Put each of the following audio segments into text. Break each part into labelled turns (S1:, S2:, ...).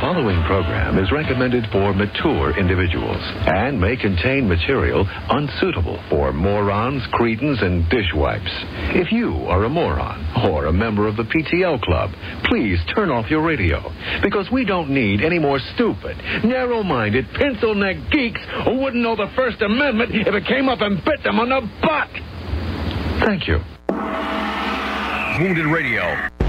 S1: following program is recommended for mature individuals and may contain material unsuitable for morons, cretins, and dishwipes. If you are a moron or a member of the PTL Club, please turn off your radio because we don't need any more stupid, narrow-minded, pencil-neck geeks who wouldn't know the First Amendment if it came up and bit them on the butt. Thank you.
S2: Wounded Radio.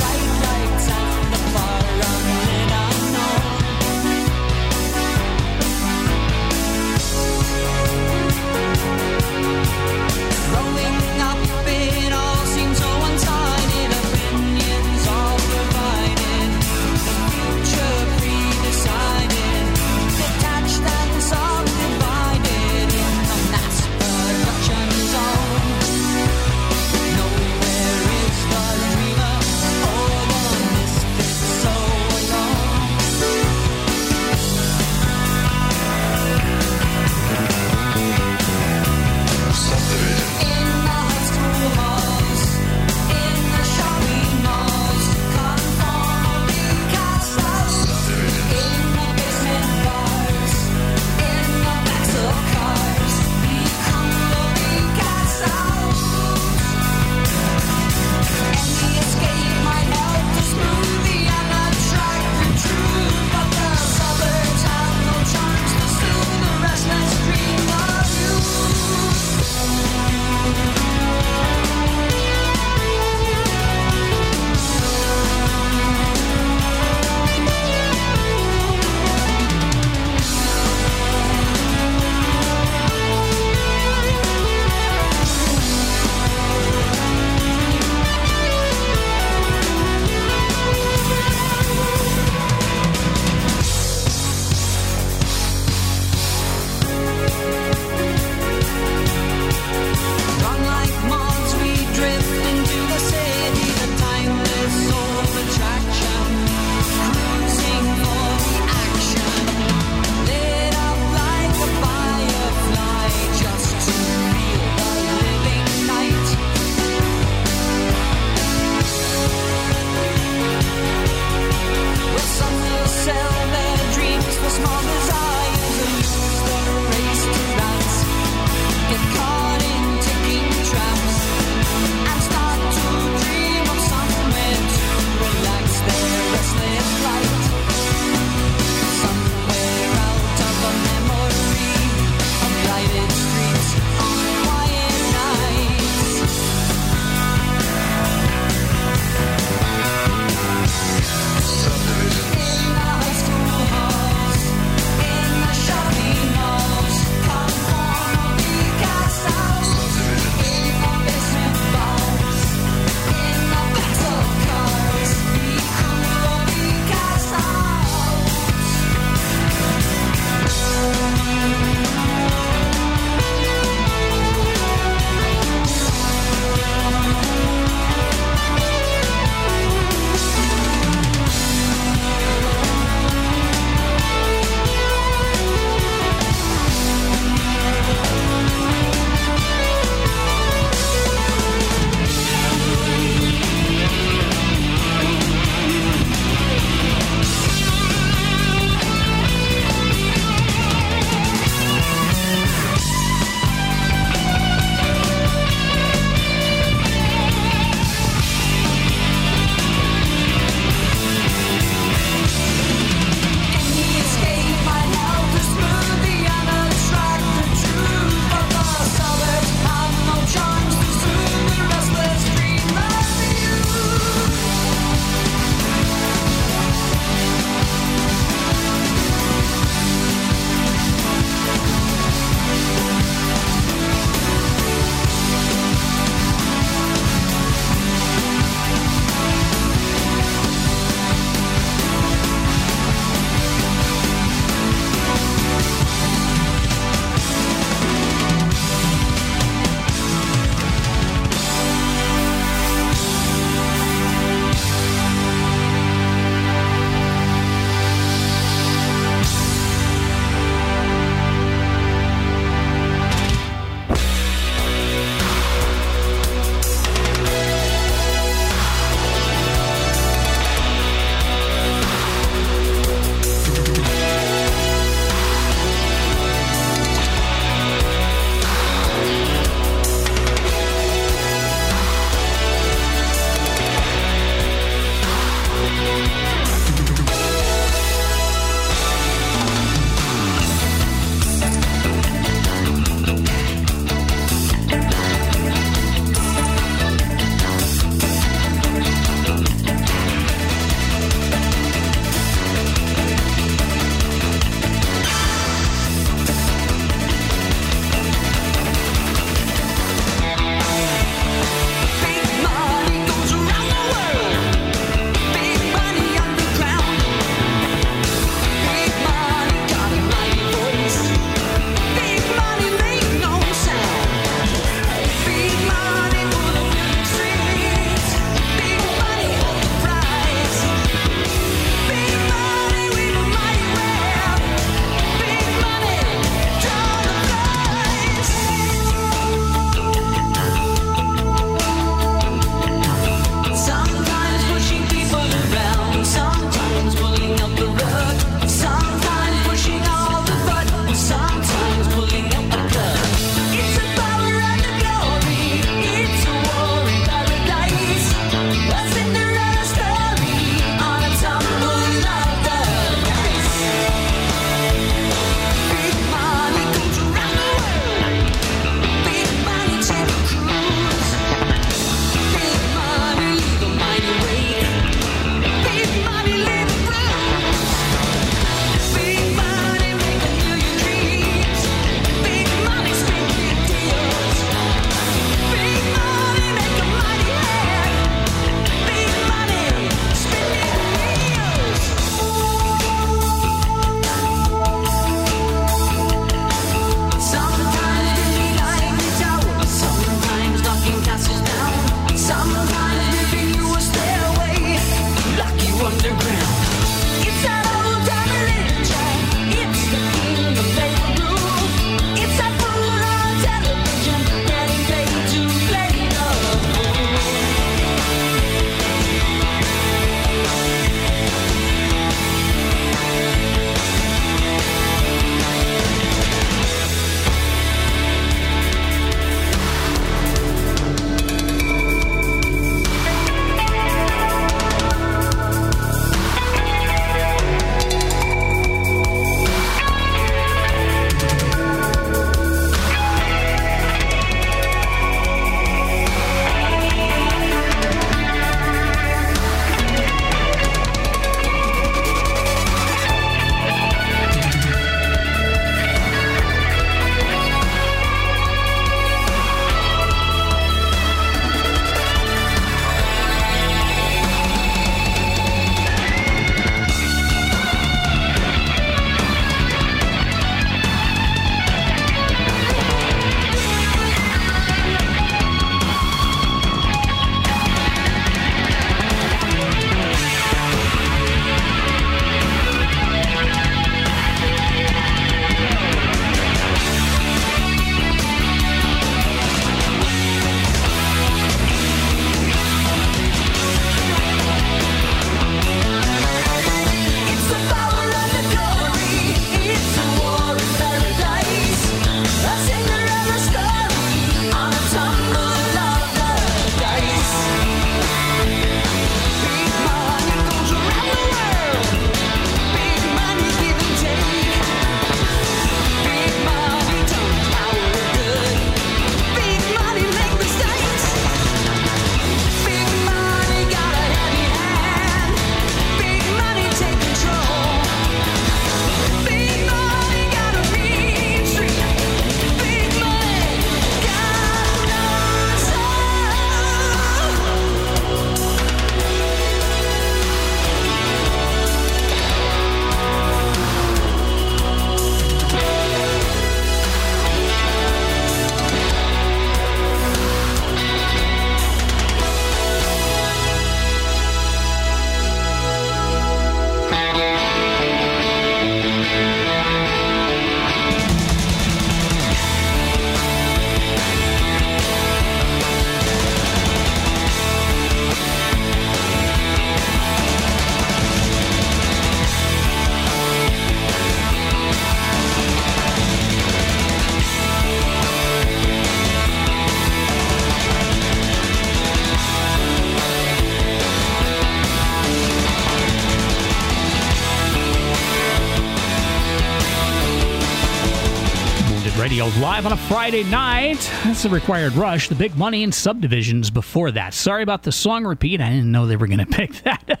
S3: Radio live on a Friday night. That's the required rush. The big money and subdivisions before that. Sorry about the song repeat. I didn't know they were going to pick that.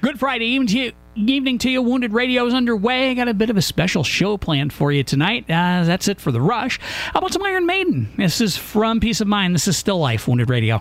S3: Good Friday evening to you. Evening to you. Wounded Radio is underway. I got a bit of a special show planned for you tonight. Uh, that's it for the rush. How about some Iron Maiden? This is from Piece of Mind. This is Still Life, Wounded Radio.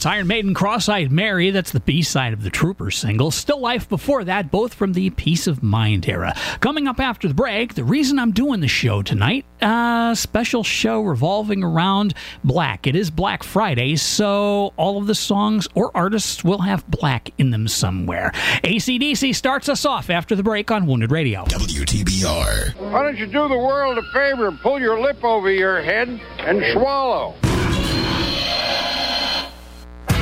S4: Radio. It's Iron Maiden Cross Eyed Mary. That's the B side of the Trooper single. Still Life before that, both from the Piece of Mind era. Coming up after the break, the reason I'm doing the show tonight, a uh, special show revolving around black. It is Black Friday, so all of the songs or artists will have black in them somewhere. ACDC starts us off after the break on Wounded Radio.
S5: WTBR.
S6: Why don't you do the world a favor and pull your lip over your head and swallow?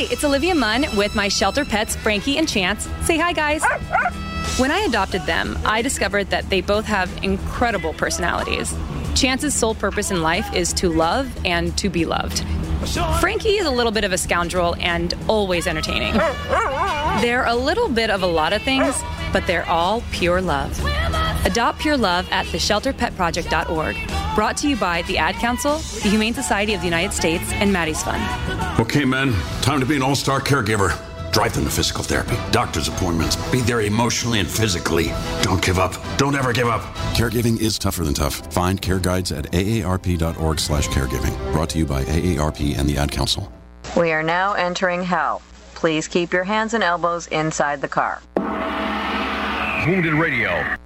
S7: Hi, it's Olivia Munn with my shelter pets, Frankie and Chance. Say hi, guys. When I adopted them, I discovered that they both have incredible personalities. Chance's sole purpose in life is to love and to be loved. Frankie is a little bit of a scoundrel and always entertaining. They're a little bit of a lot of things, but they're all pure love. Adopt Pure Love at theshelterpetproject.org. Brought to you by the Ad Council, the Humane Society of the United States, and Maddie's Fund.
S5: Okay, men, time to be an all star caregiver. Drive them to physical therapy, doctor's appointments, be there emotionally and physically. Don't give up. Don't ever give up.
S8: Caregiving is tougher than tough. Find care guides at aarp.org slash caregiving. Brought to you by AARP and the Ad Council.
S9: We are now entering hell. Please keep your hands and elbows inside the car.
S2: Wounded Radio.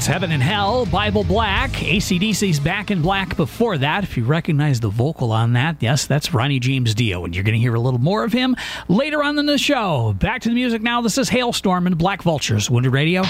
S10: That's Heaven and Hell, Bible Black, ACDC's Back in Black before that. If you recognize the vocal on that, yes, that's Ronnie James Dio, and you're going to hear a little more of him later on in the show. Back to the music now. This is Halestorm and Black Vultures, Wounded Radio.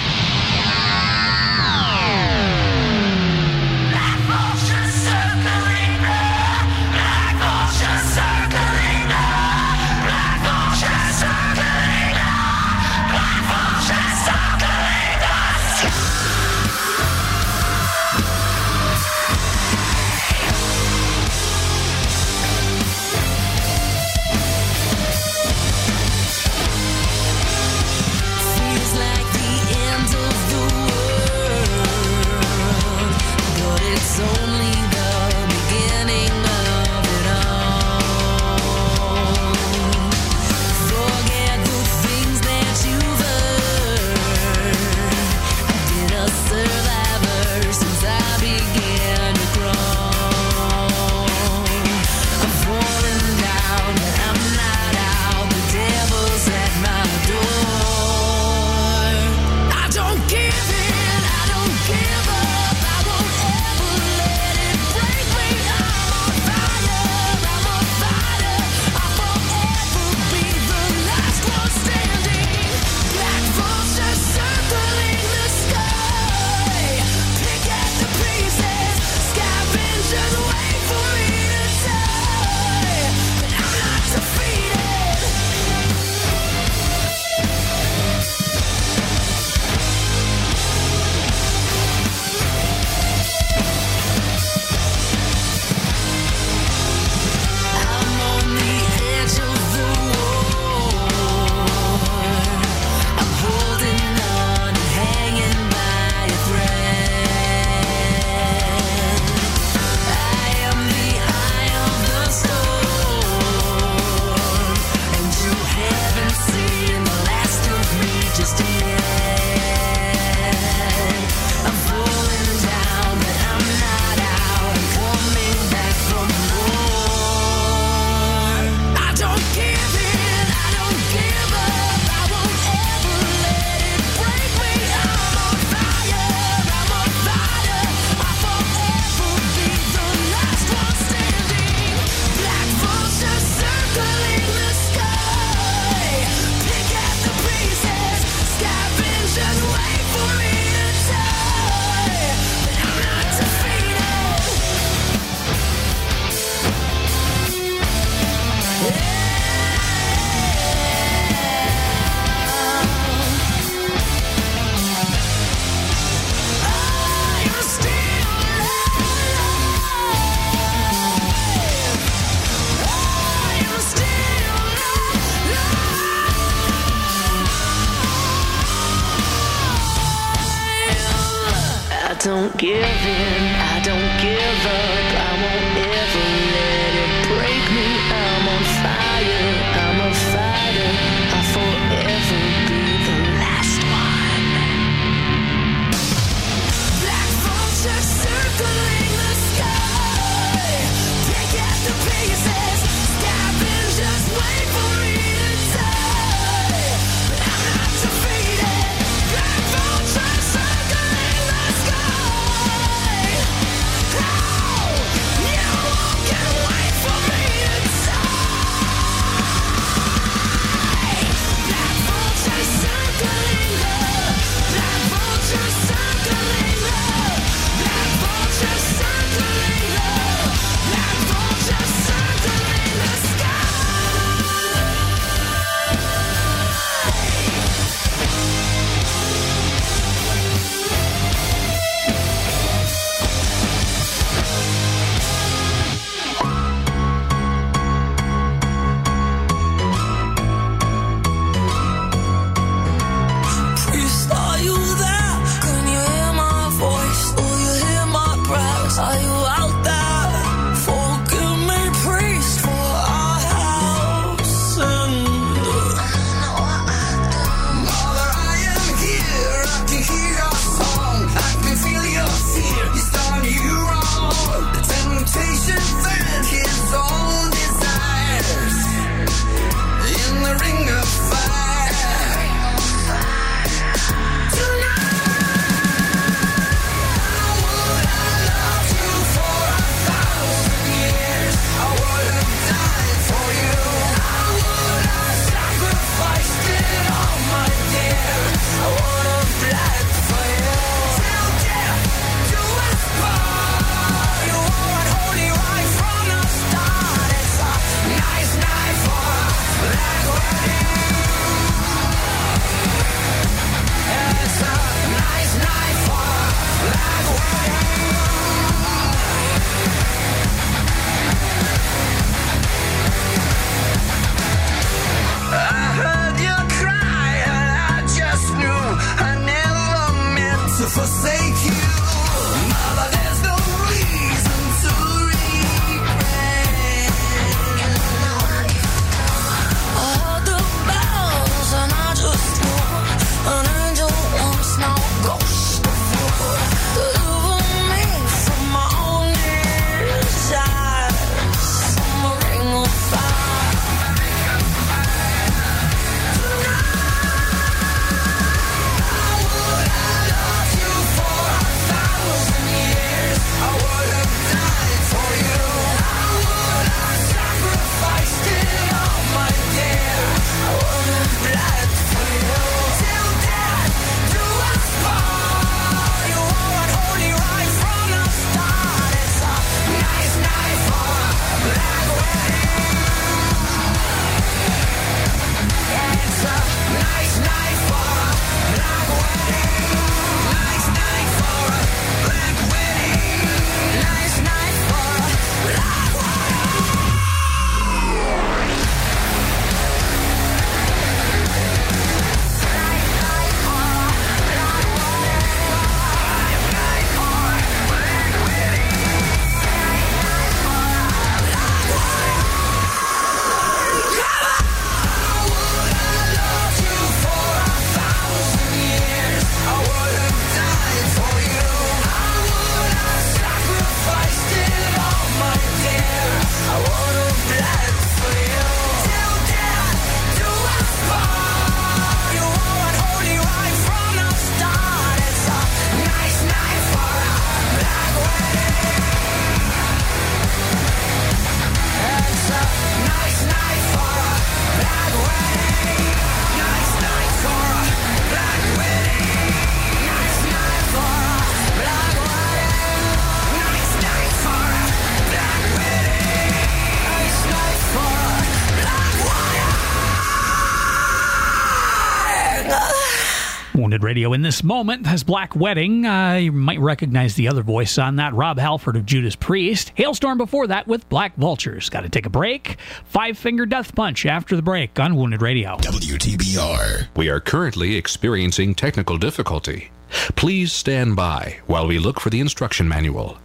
S4: Radio in this moment has Black Wedding. Uh, you might recognize the other voice on that, Rob Halford of Judas Priest. Halestorm before that with Black Vultures. Got to take a break. Five Finger Death Punch after the break on Wounded Radio.
S11: WTBR. We are currently experiencing technical difficulty. Please stand by while we look for the instruction manual.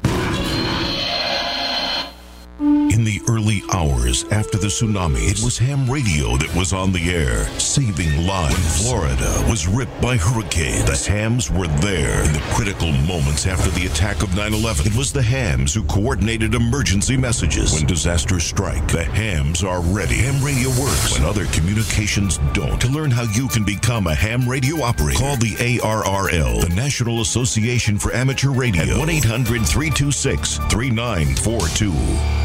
S12: In the early hours after the tsunami, it was ham radio that was on the air, saving lives. When Florida was ripped by hurricanes, the hams were there. In the critical moments after the attack of 9 11, it was the hams who coordinated emergency messages. When disasters strike, the hams are ready. Ham radio works when other communications don't. To learn how you can become a ham radio operator, call the ARRL, the National Association for Amateur Radio, at 1 800 326 3942.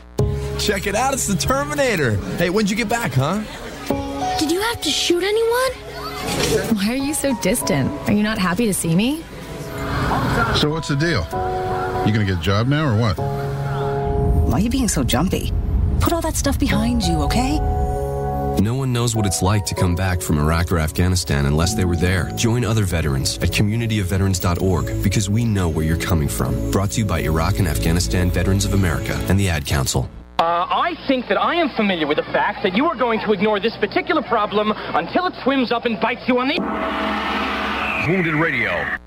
S13: Check it out, it's the Terminator. Hey, when'd you get back, huh?
S14: Did you have to shoot anyone? Why are you so distant? Are you not happy to see me?
S15: So what's the deal? You gonna get a job now or what?
S16: Why are you being so jumpy? Put all that stuff behind you, okay?
S17: No one knows what it's like to come back from Iraq or Afghanistan unless they were there. Join other veterans at communityofveterans.org because we know where you're coming from. Brought to you by Iraq and Afghanistan Veterans of America and the Ad Council.
S18: Uh, I think that I am familiar with the fact that you are going to ignore this particular problem until it swims up and bites you on the.
S2: Wounded Radio.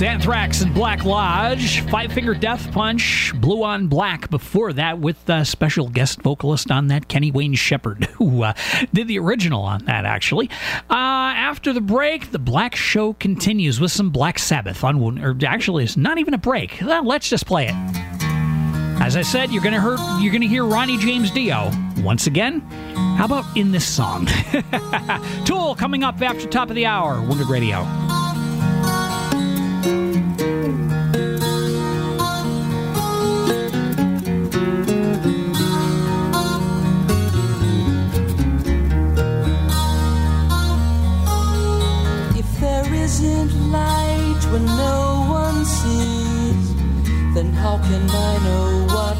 S19: It's
S4: Anthrax and Black Lodge, Five Finger Death Punch, Blue on Black. Before that, with a special guest vocalist on that, Kenny Wayne Shepherd, who uh, did the original on that, actually. Uh, after the break, the Black Show continues with some Black Sabbath on. Or actually, it's not even a break. Well, let's just play it. As I said, you're gonna hear you're gonna hear Ronnie James Dio once again. How about in this song? Tool coming up after top of the hour. Wounded Radio.
S19: Then how can I know what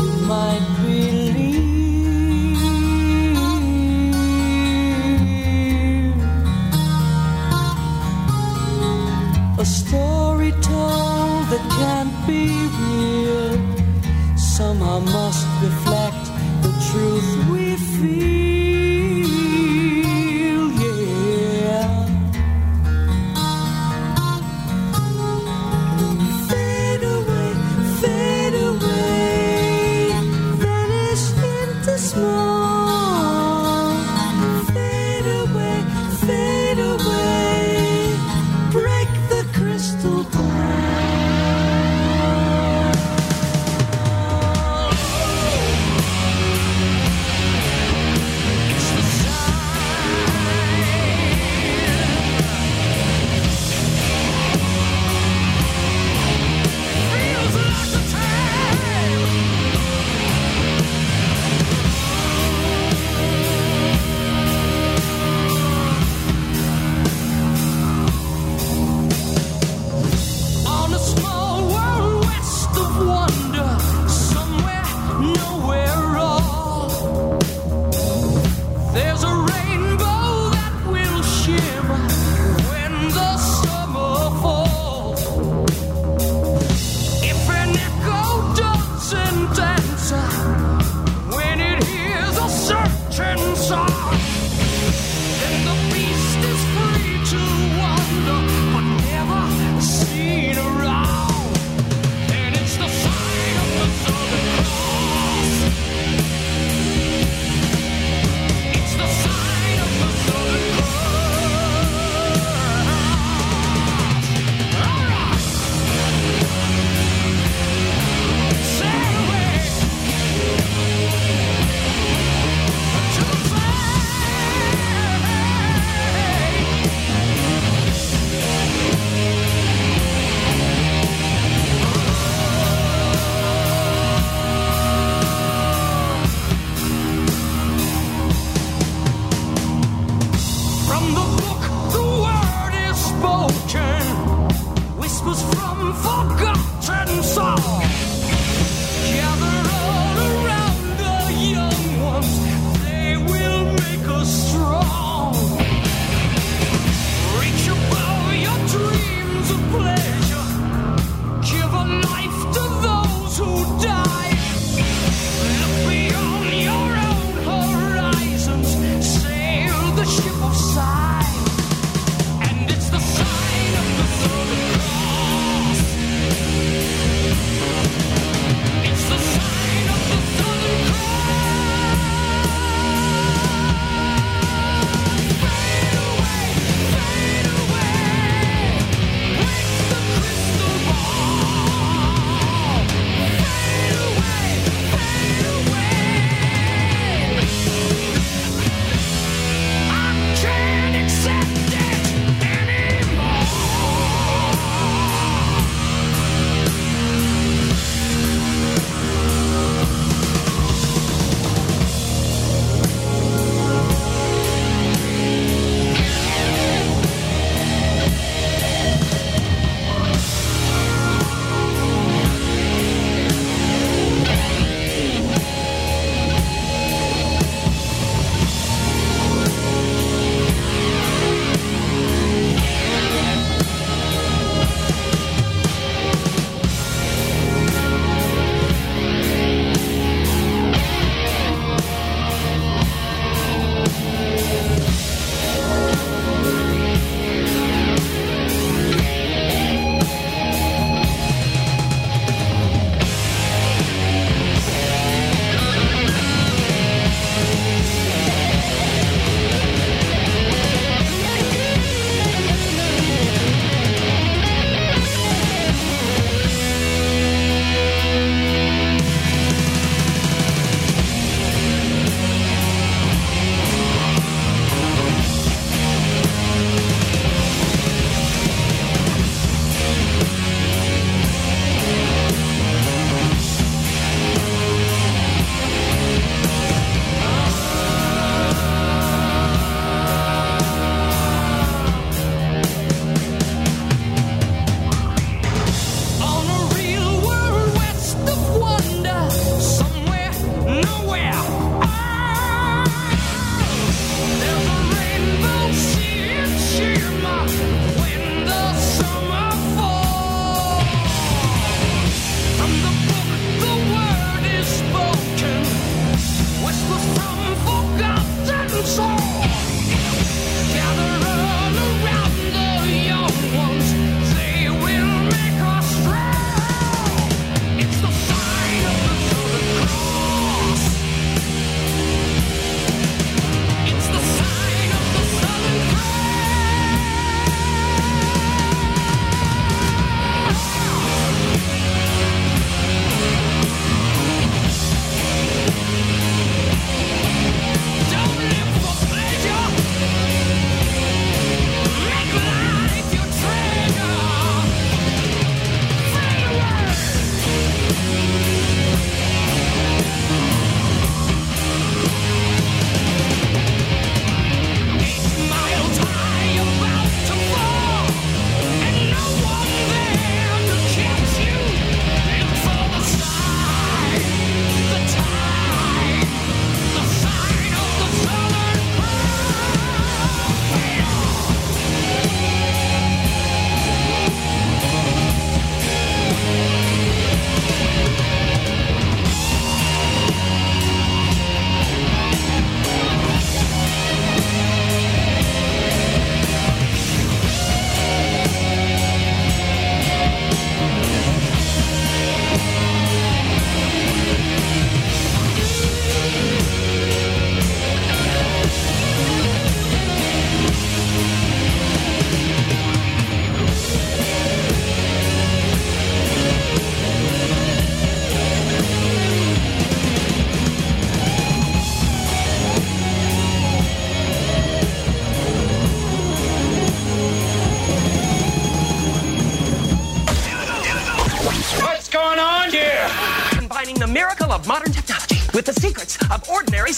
S19: you might believe? A story told that can't be real somehow must reflect the truth we feel.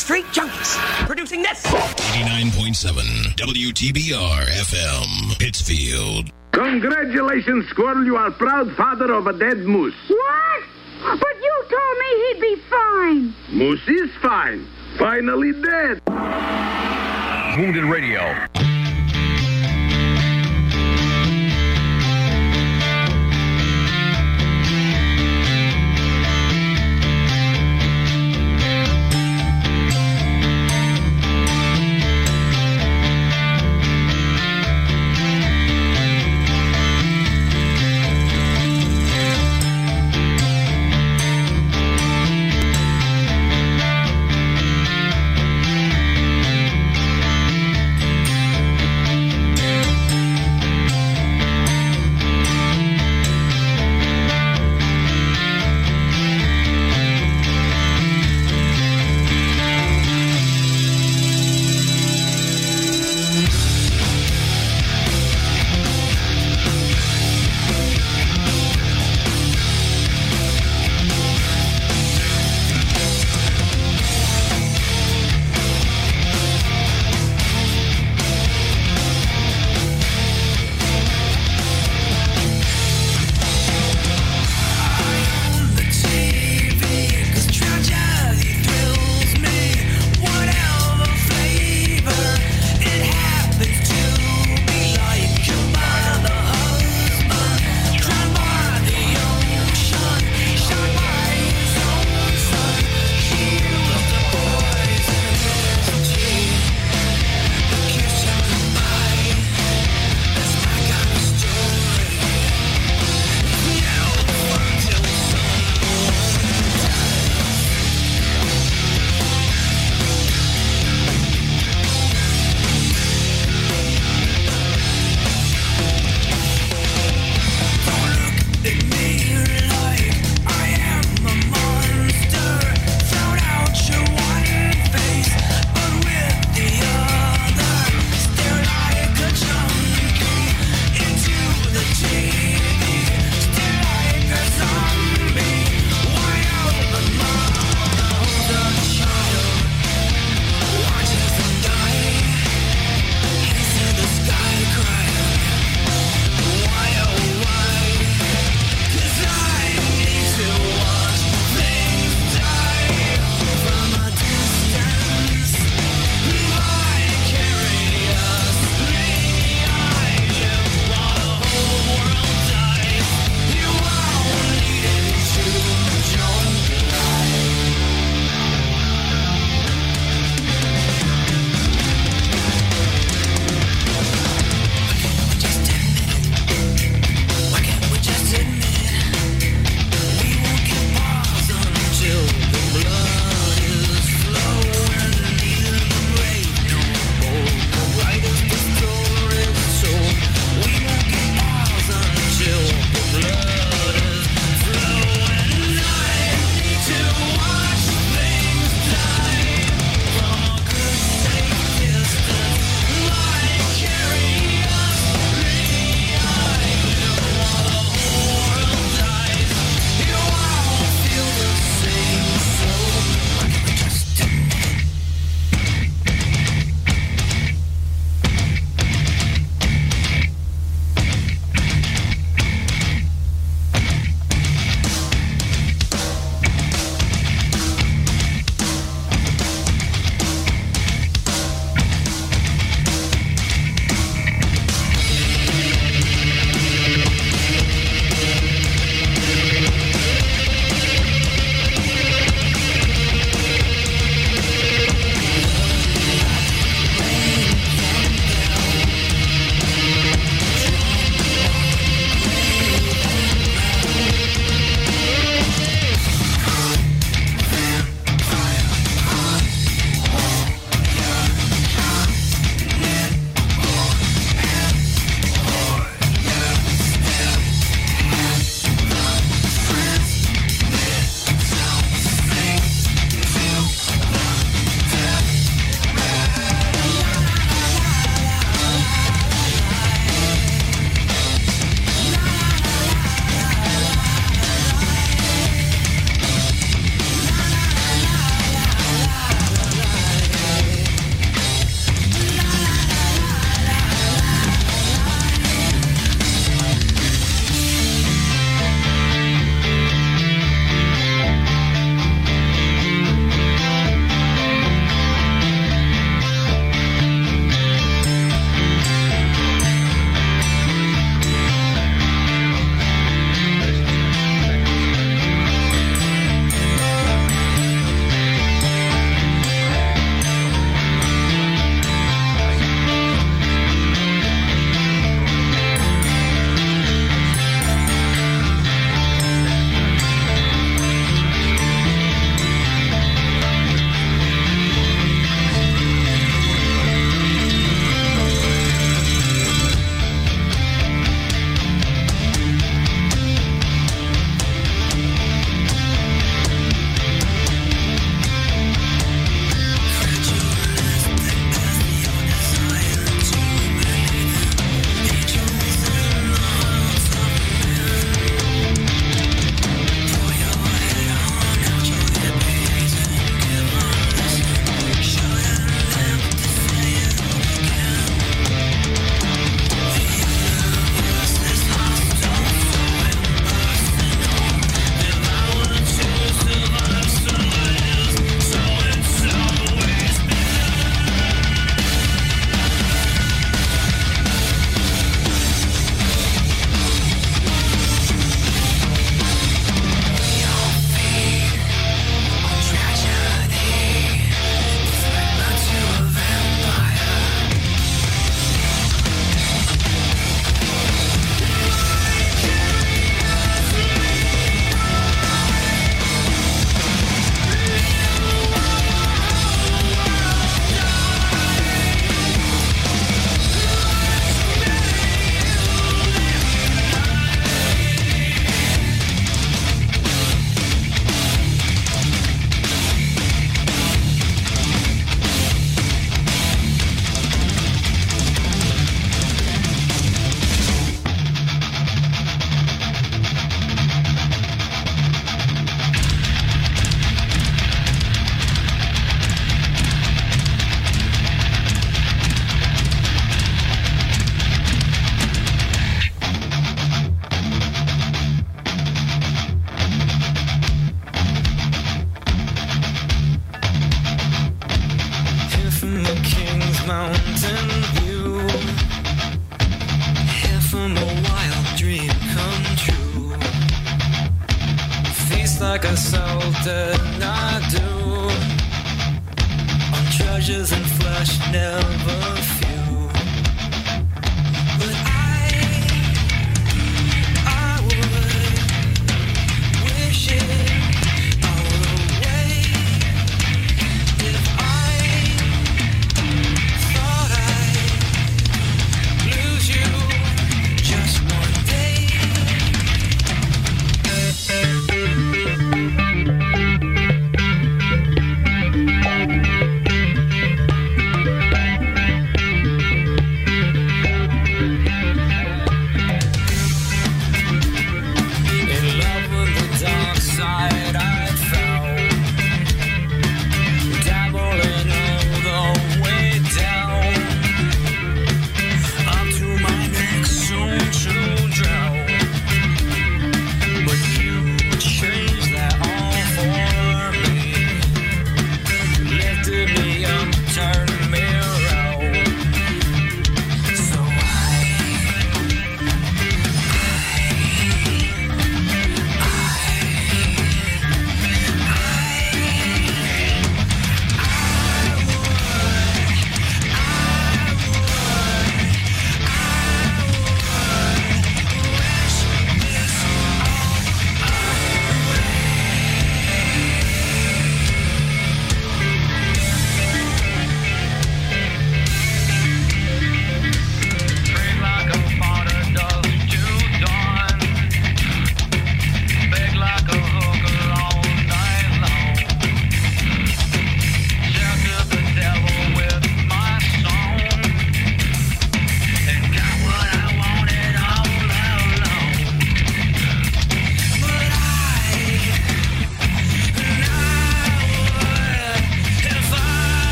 S18: Street junkies. Producing this.
S20: 89.7 WTBR FM, Pittsfield.
S21: Congratulations, Squirrel. You are proud father of a dead moose.
S14: What? But you told me he'd be fine.
S21: Moose is fine. Finally dead.
S22: Wounded Radio.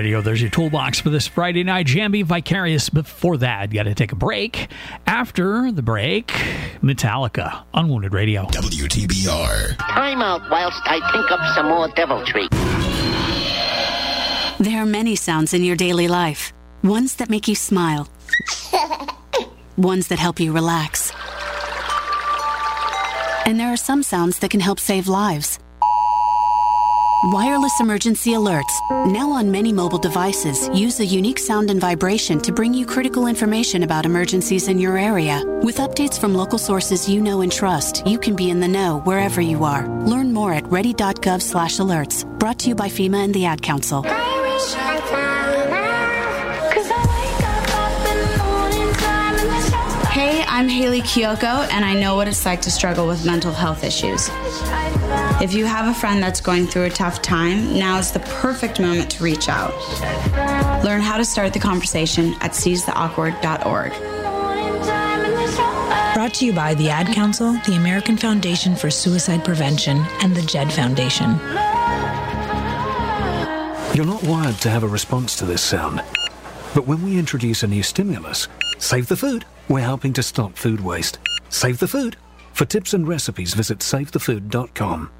S4: Radio. There's your toolbox for this Friday night. Jambi Vicarious. Before that, got to take a break. After the break, Metallica on Wounded Radio.
S20: WTBR.
S23: Time out whilst I think up some more deviltry.
S24: There are many sounds in your daily life. Ones that make you smile. Ones that help you relax. And there are some sounds that can help save lives. Wireless emergency alerts, now on many mobile devices, use a unique sound and vibration to bring you critical information about emergencies in your area. With updates from local sources you know and trust, you can be in the know wherever you are. Learn more at ready.gov/alerts. Brought to you by FEMA and the Ad Council.
S25: Hey, I'm Hayley Kiyoko, and I know what it's like to struggle with mental health issues. If you have a friend that's going through a tough time, now is the perfect moment to reach out. Learn how to start the conversation at seizetheawkward.org.
S26: Brought to you by the Ad Council, the American Foundation for Suicide Prevention, and the JED Foundation.
S27: You're not wired to have a response to this sound. But when we introduce a new stimulus, save the food, we're helping to stop food waste. Save the food. For tips and recipes, visit savethefood.com.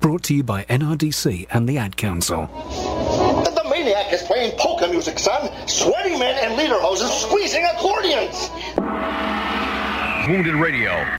S27: Brought to you by NRDC and the Ad Council.
S28: The maniac is playing polka music, son. Sweaty men and lederhoses squeezing accordions.
S2: Wounded Radio.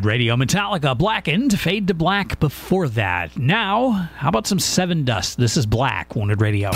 S2: Unlimited Radio. Metallica Blackened, Fade to Black before that. Now, how about some Sevendust? This is Black, Wounded Radio.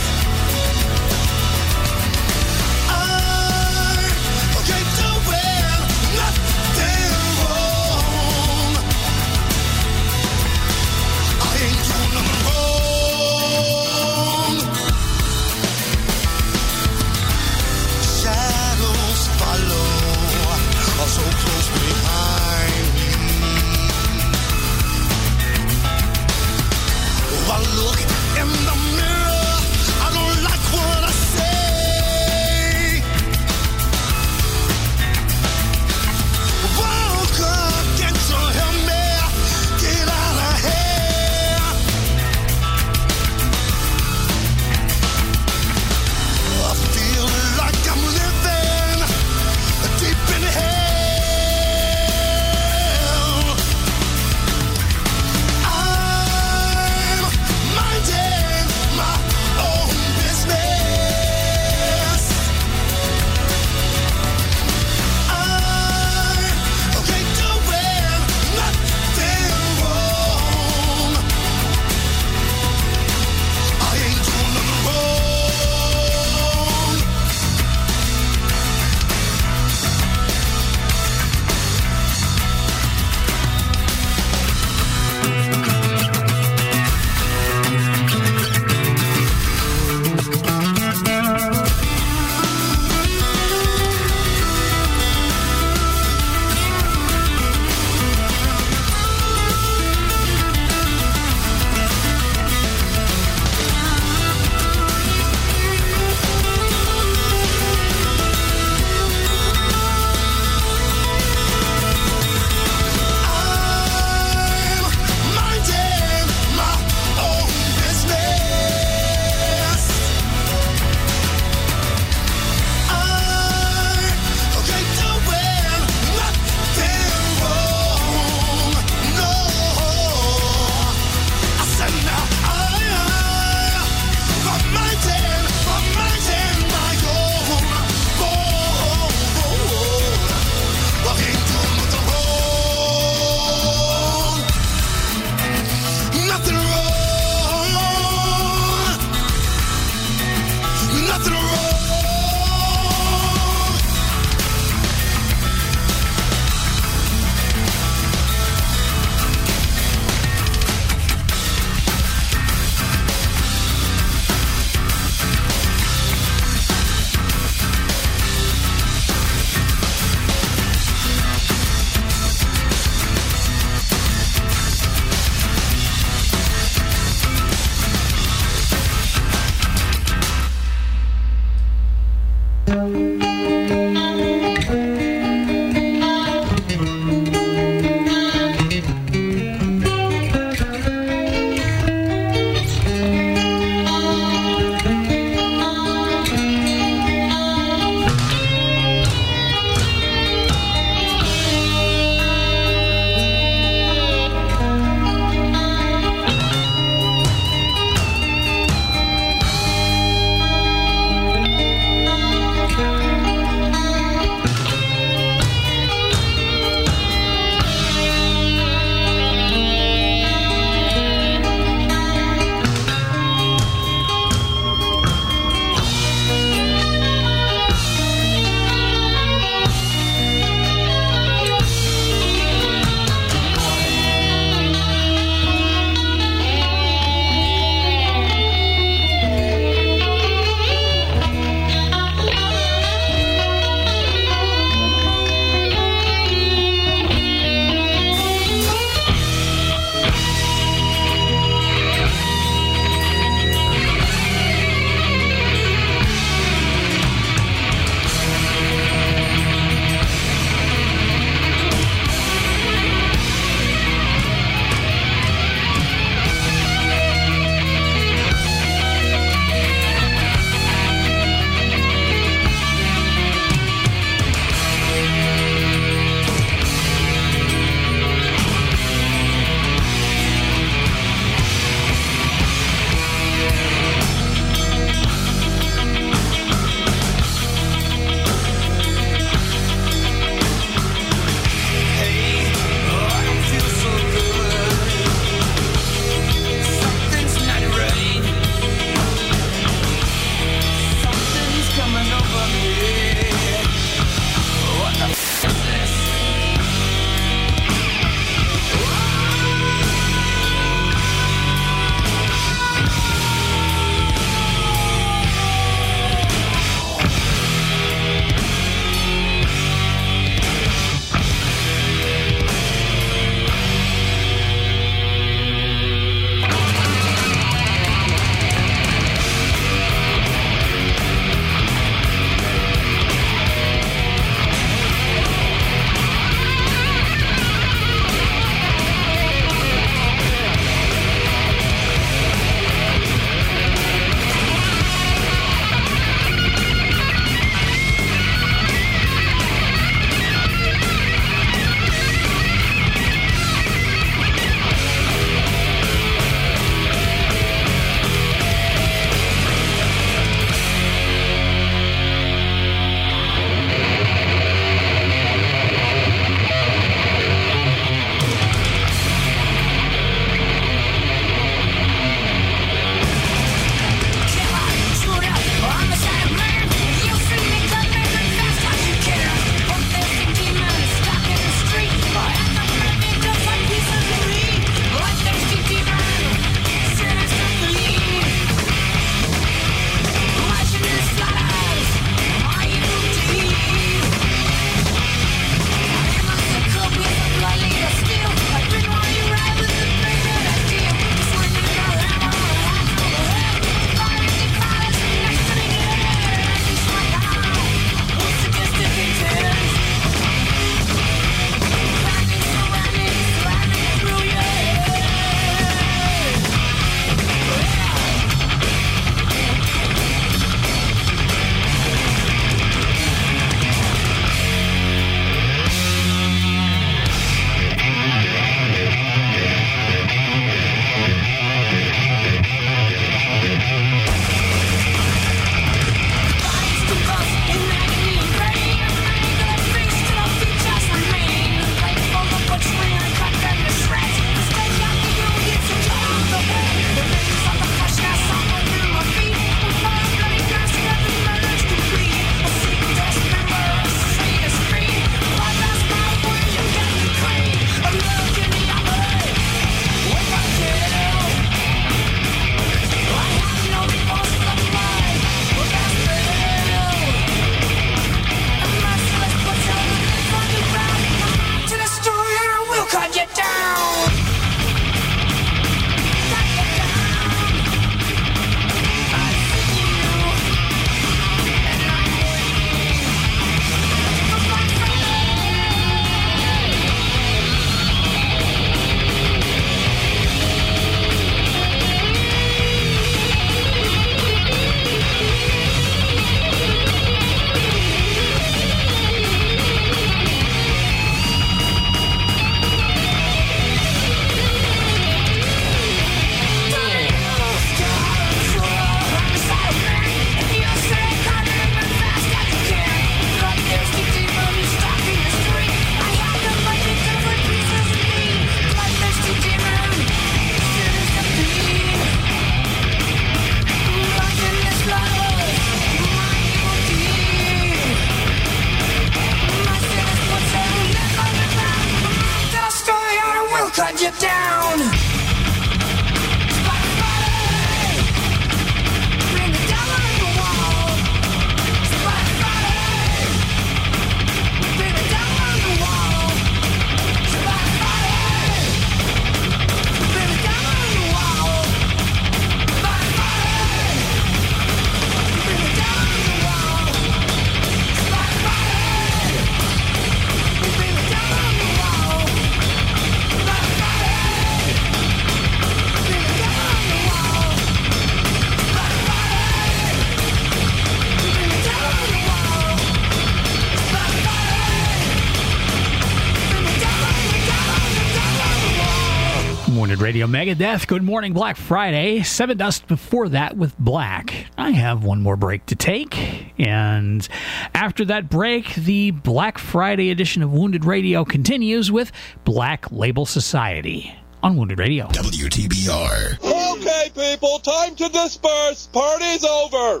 S4: Radio Megadeth. Good morning, Black Friday. Sevendust before that with Black. I have one more break to take. And after that break, the Black Friday edition of Wounded Radio continues with Black Label Society on Wounded Radio.
S20: WTBR. Okay, people, time to disperse. Party's over.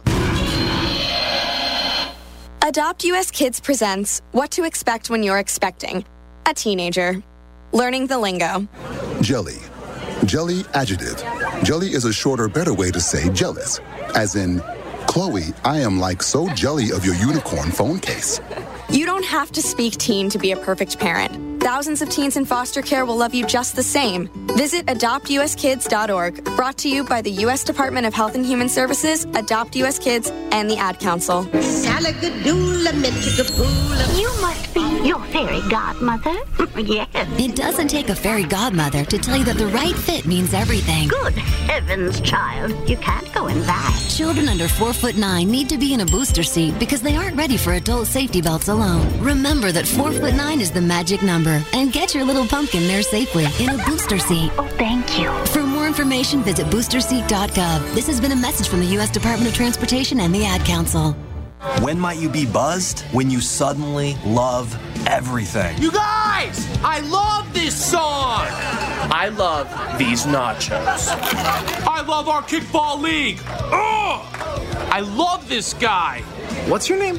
S29: Adopt US Kids presents What to Expect When You're Expecting a Teenager. Learning the lingo.
S30: Jelly. Jelly adjective. Jelly is a shorter, better way to say jealous. As in, Chloe, I am like so jelly of your unicorn phone case.
S29: You don't have to speak teen to be a perfect parent. Thousands of teens in foster care will love you just the same. Visit adoptuskids.org, brought to you by the U.S. Department of Health and Human Services, Adopt U.S. Kids, and the Ad Council.
S23: You must be your fairy godmother. yes.
S31: It doesn't take a fairy godmother to tell you that the right fit means everything.
S23: Good heavens, child. You can't go in that.
S31: Children under four foot nine need to be in a booster seat because they aren't ready for adult safety belts alone. Remember that four foot nine is the magic number and get your little pumpkin there safely in a booster seat.
S23: Oh, thank you.
S31: For more information, visit boosterseat.gov. This has been a message from the U.S. Department of Transportation and the Ad Council.
S32: When might you be buzzed? When you suddenly love everything.
S33: You guys, I love this song. I love these nachos. I love our kickball league. Ugh! I love this guy. What's your name?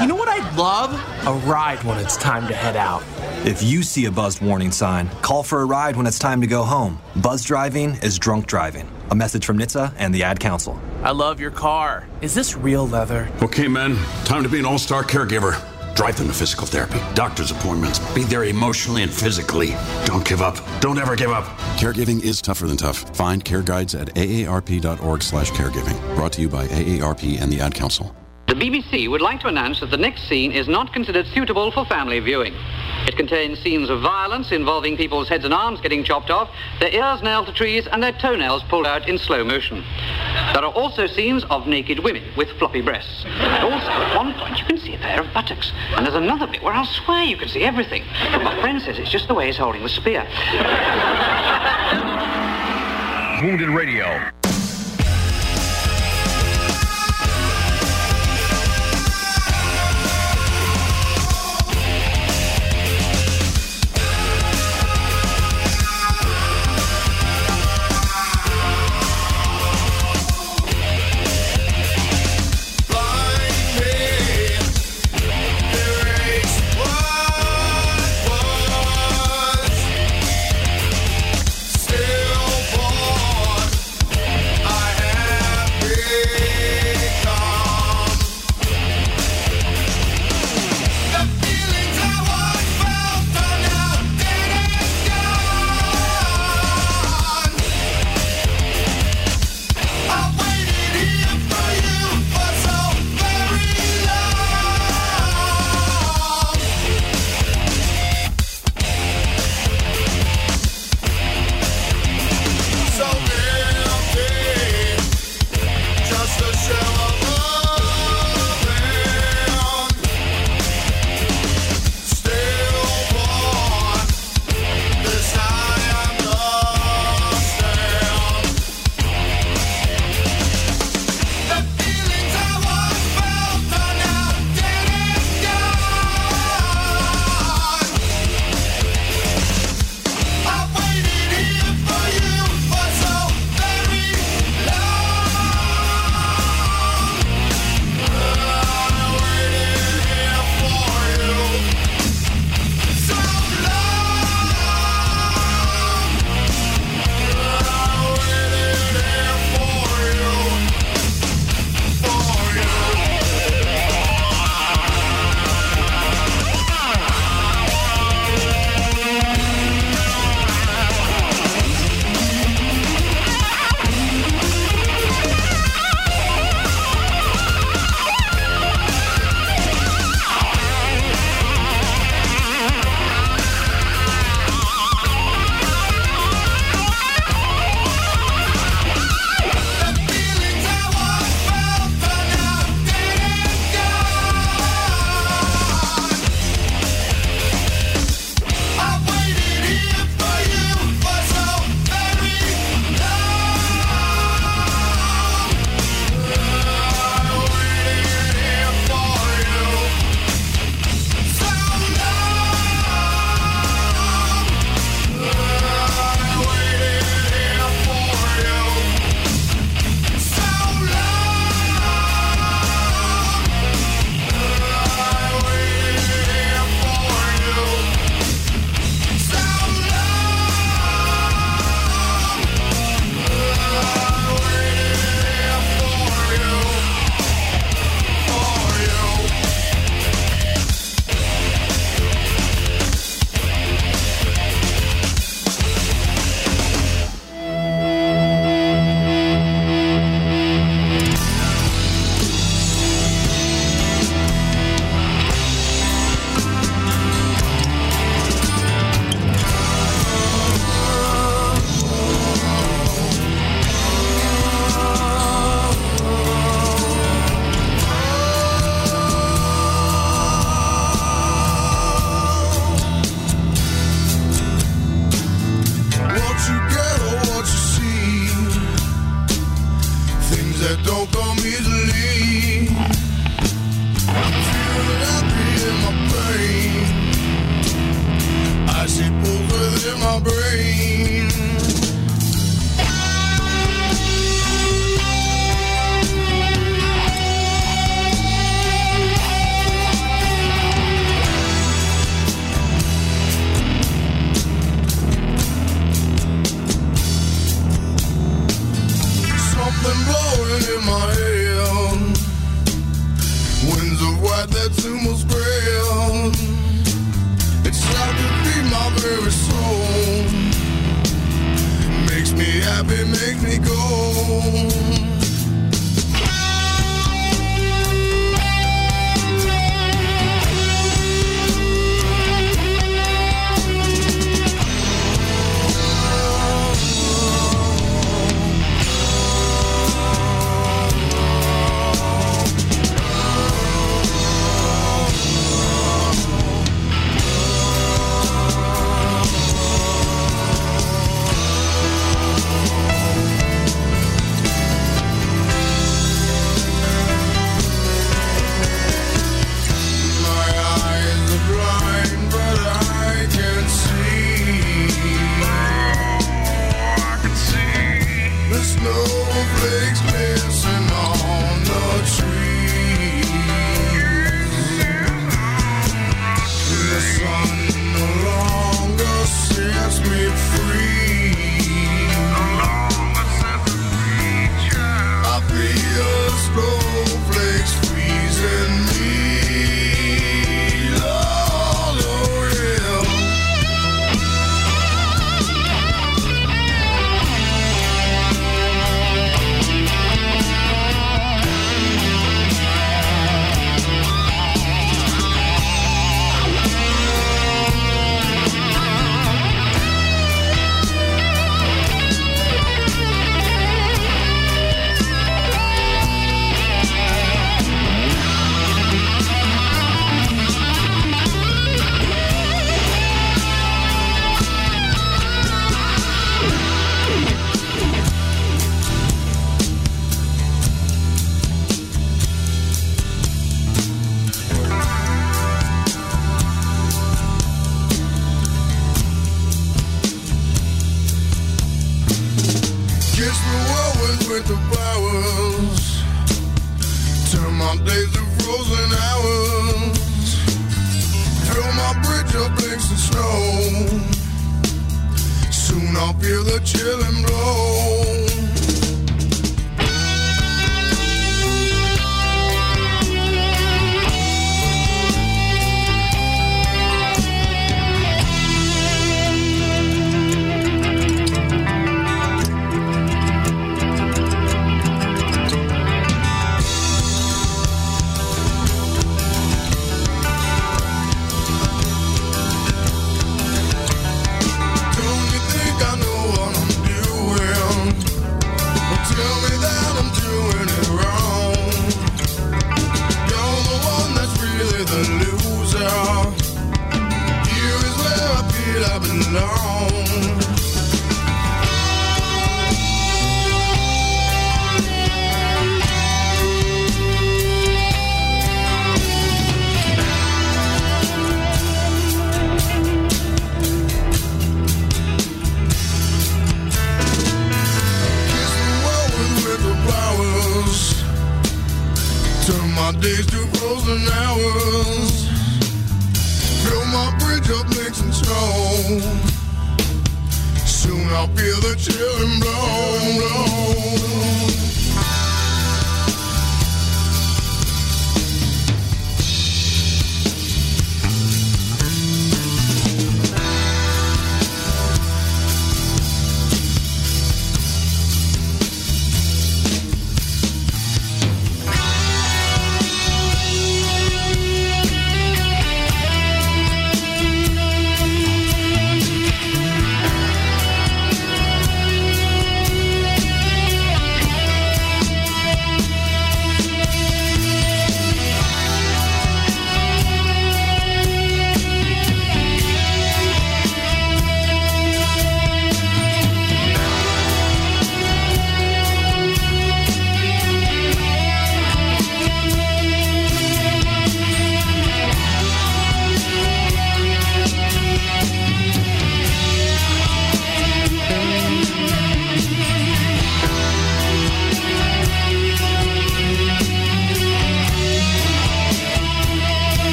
S33: You know what I'd love? A ride when it's time to head out.
S32: If you see a buzzed warning sign, call for a ride when it's time to go home. Buzz driving is drunk driving. A message from NHTSA and the Ad Council.
S33: I love your car. Is this real leather?
S34: Okay, men, time to be an all star caregiver. Drive them to physical therapy, doctor's appointments, be there emotionally and physically. Don't give up. Don't ever give up.
S35: Caregiving is tougher than tough. Find care guides at aarp.org slash caregiving. Brought to you by AARP and the Ad Council.
S36: The BBC would like to announce that the next scene is not considered suitable for family viewing. It contains scenes of violence involving people's heads and arms getting chopped off, their ears nailed to trees, and their toenails pulled out in slow motion. There are also scenes of naked women with floppy breasts. And also, at one point, you can see a pair of buttocks. And there's another bit where I'll swear you can see everything. But my friend says it's just the way he's holding the spear.
S2: Wounded Radio.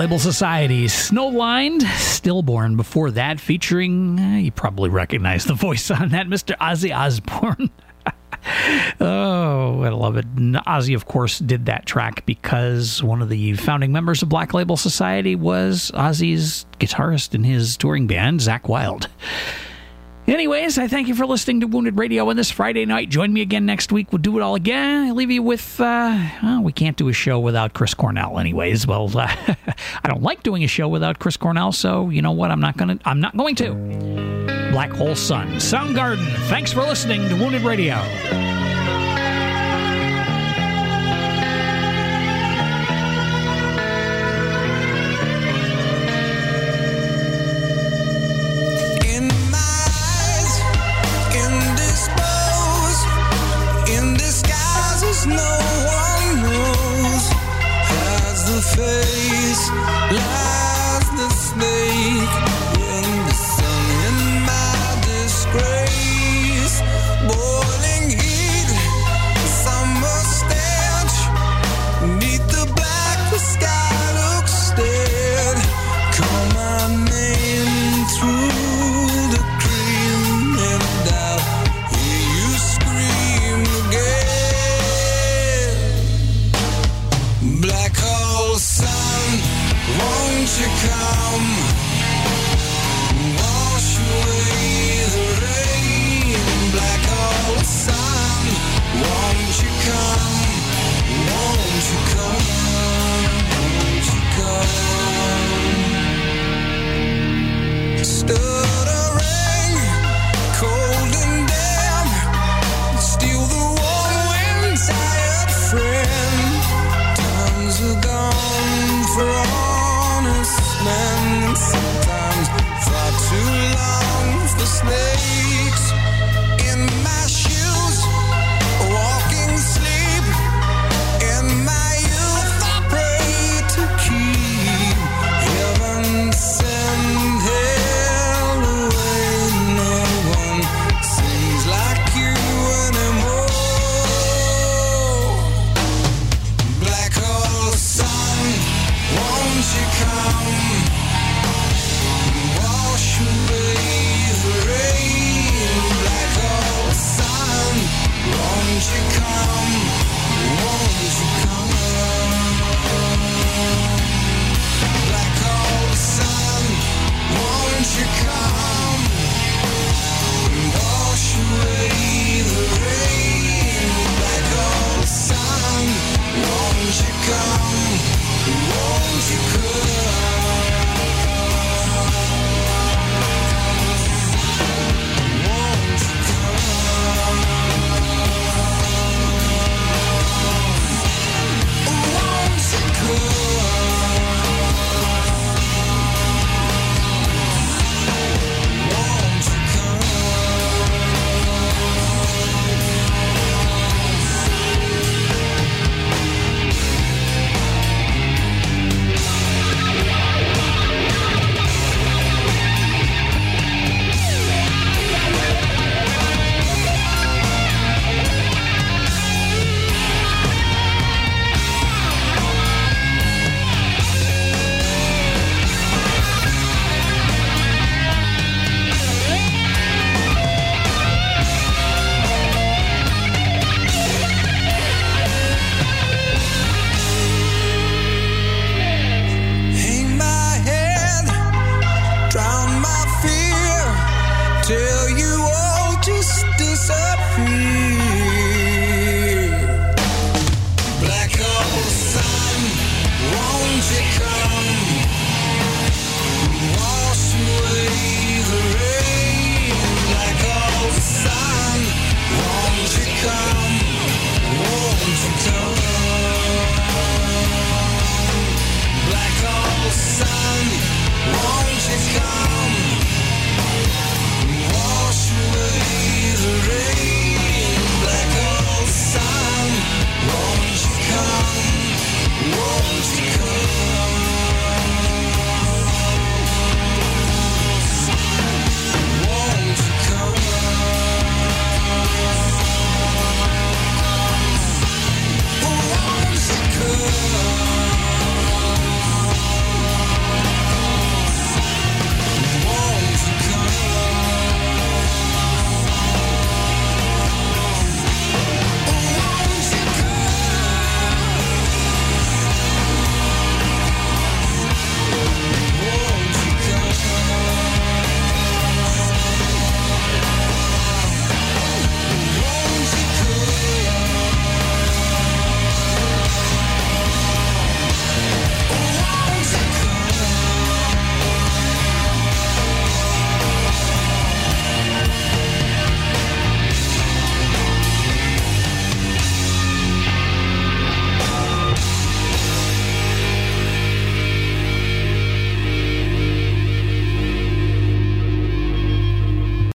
S4: Label Society, Snowlined, Stillborn. Before that, featuring, eh, you probably recognize the voice on that, Mr. Ozzy Osbourne. oh, I love it. And Ozzy, of course, did that track because one of the founding members of Black Label Society was Ozzy's guitarist in his touring band, Zakk Wylde. Anyways, I thank you for listening to Wounded Radio on this Friday night. Join me again next week. We'll do it all again. I leave you with, uh, well, we can't do a show without Chris Cornell, anyways. Well, uh, I don't like doing a show without Chris Cornell, so you know what? I'm not gonna. I'm not going to. Black Hole Sun, Soundgarden. Thanks for listening to Wounded Radio.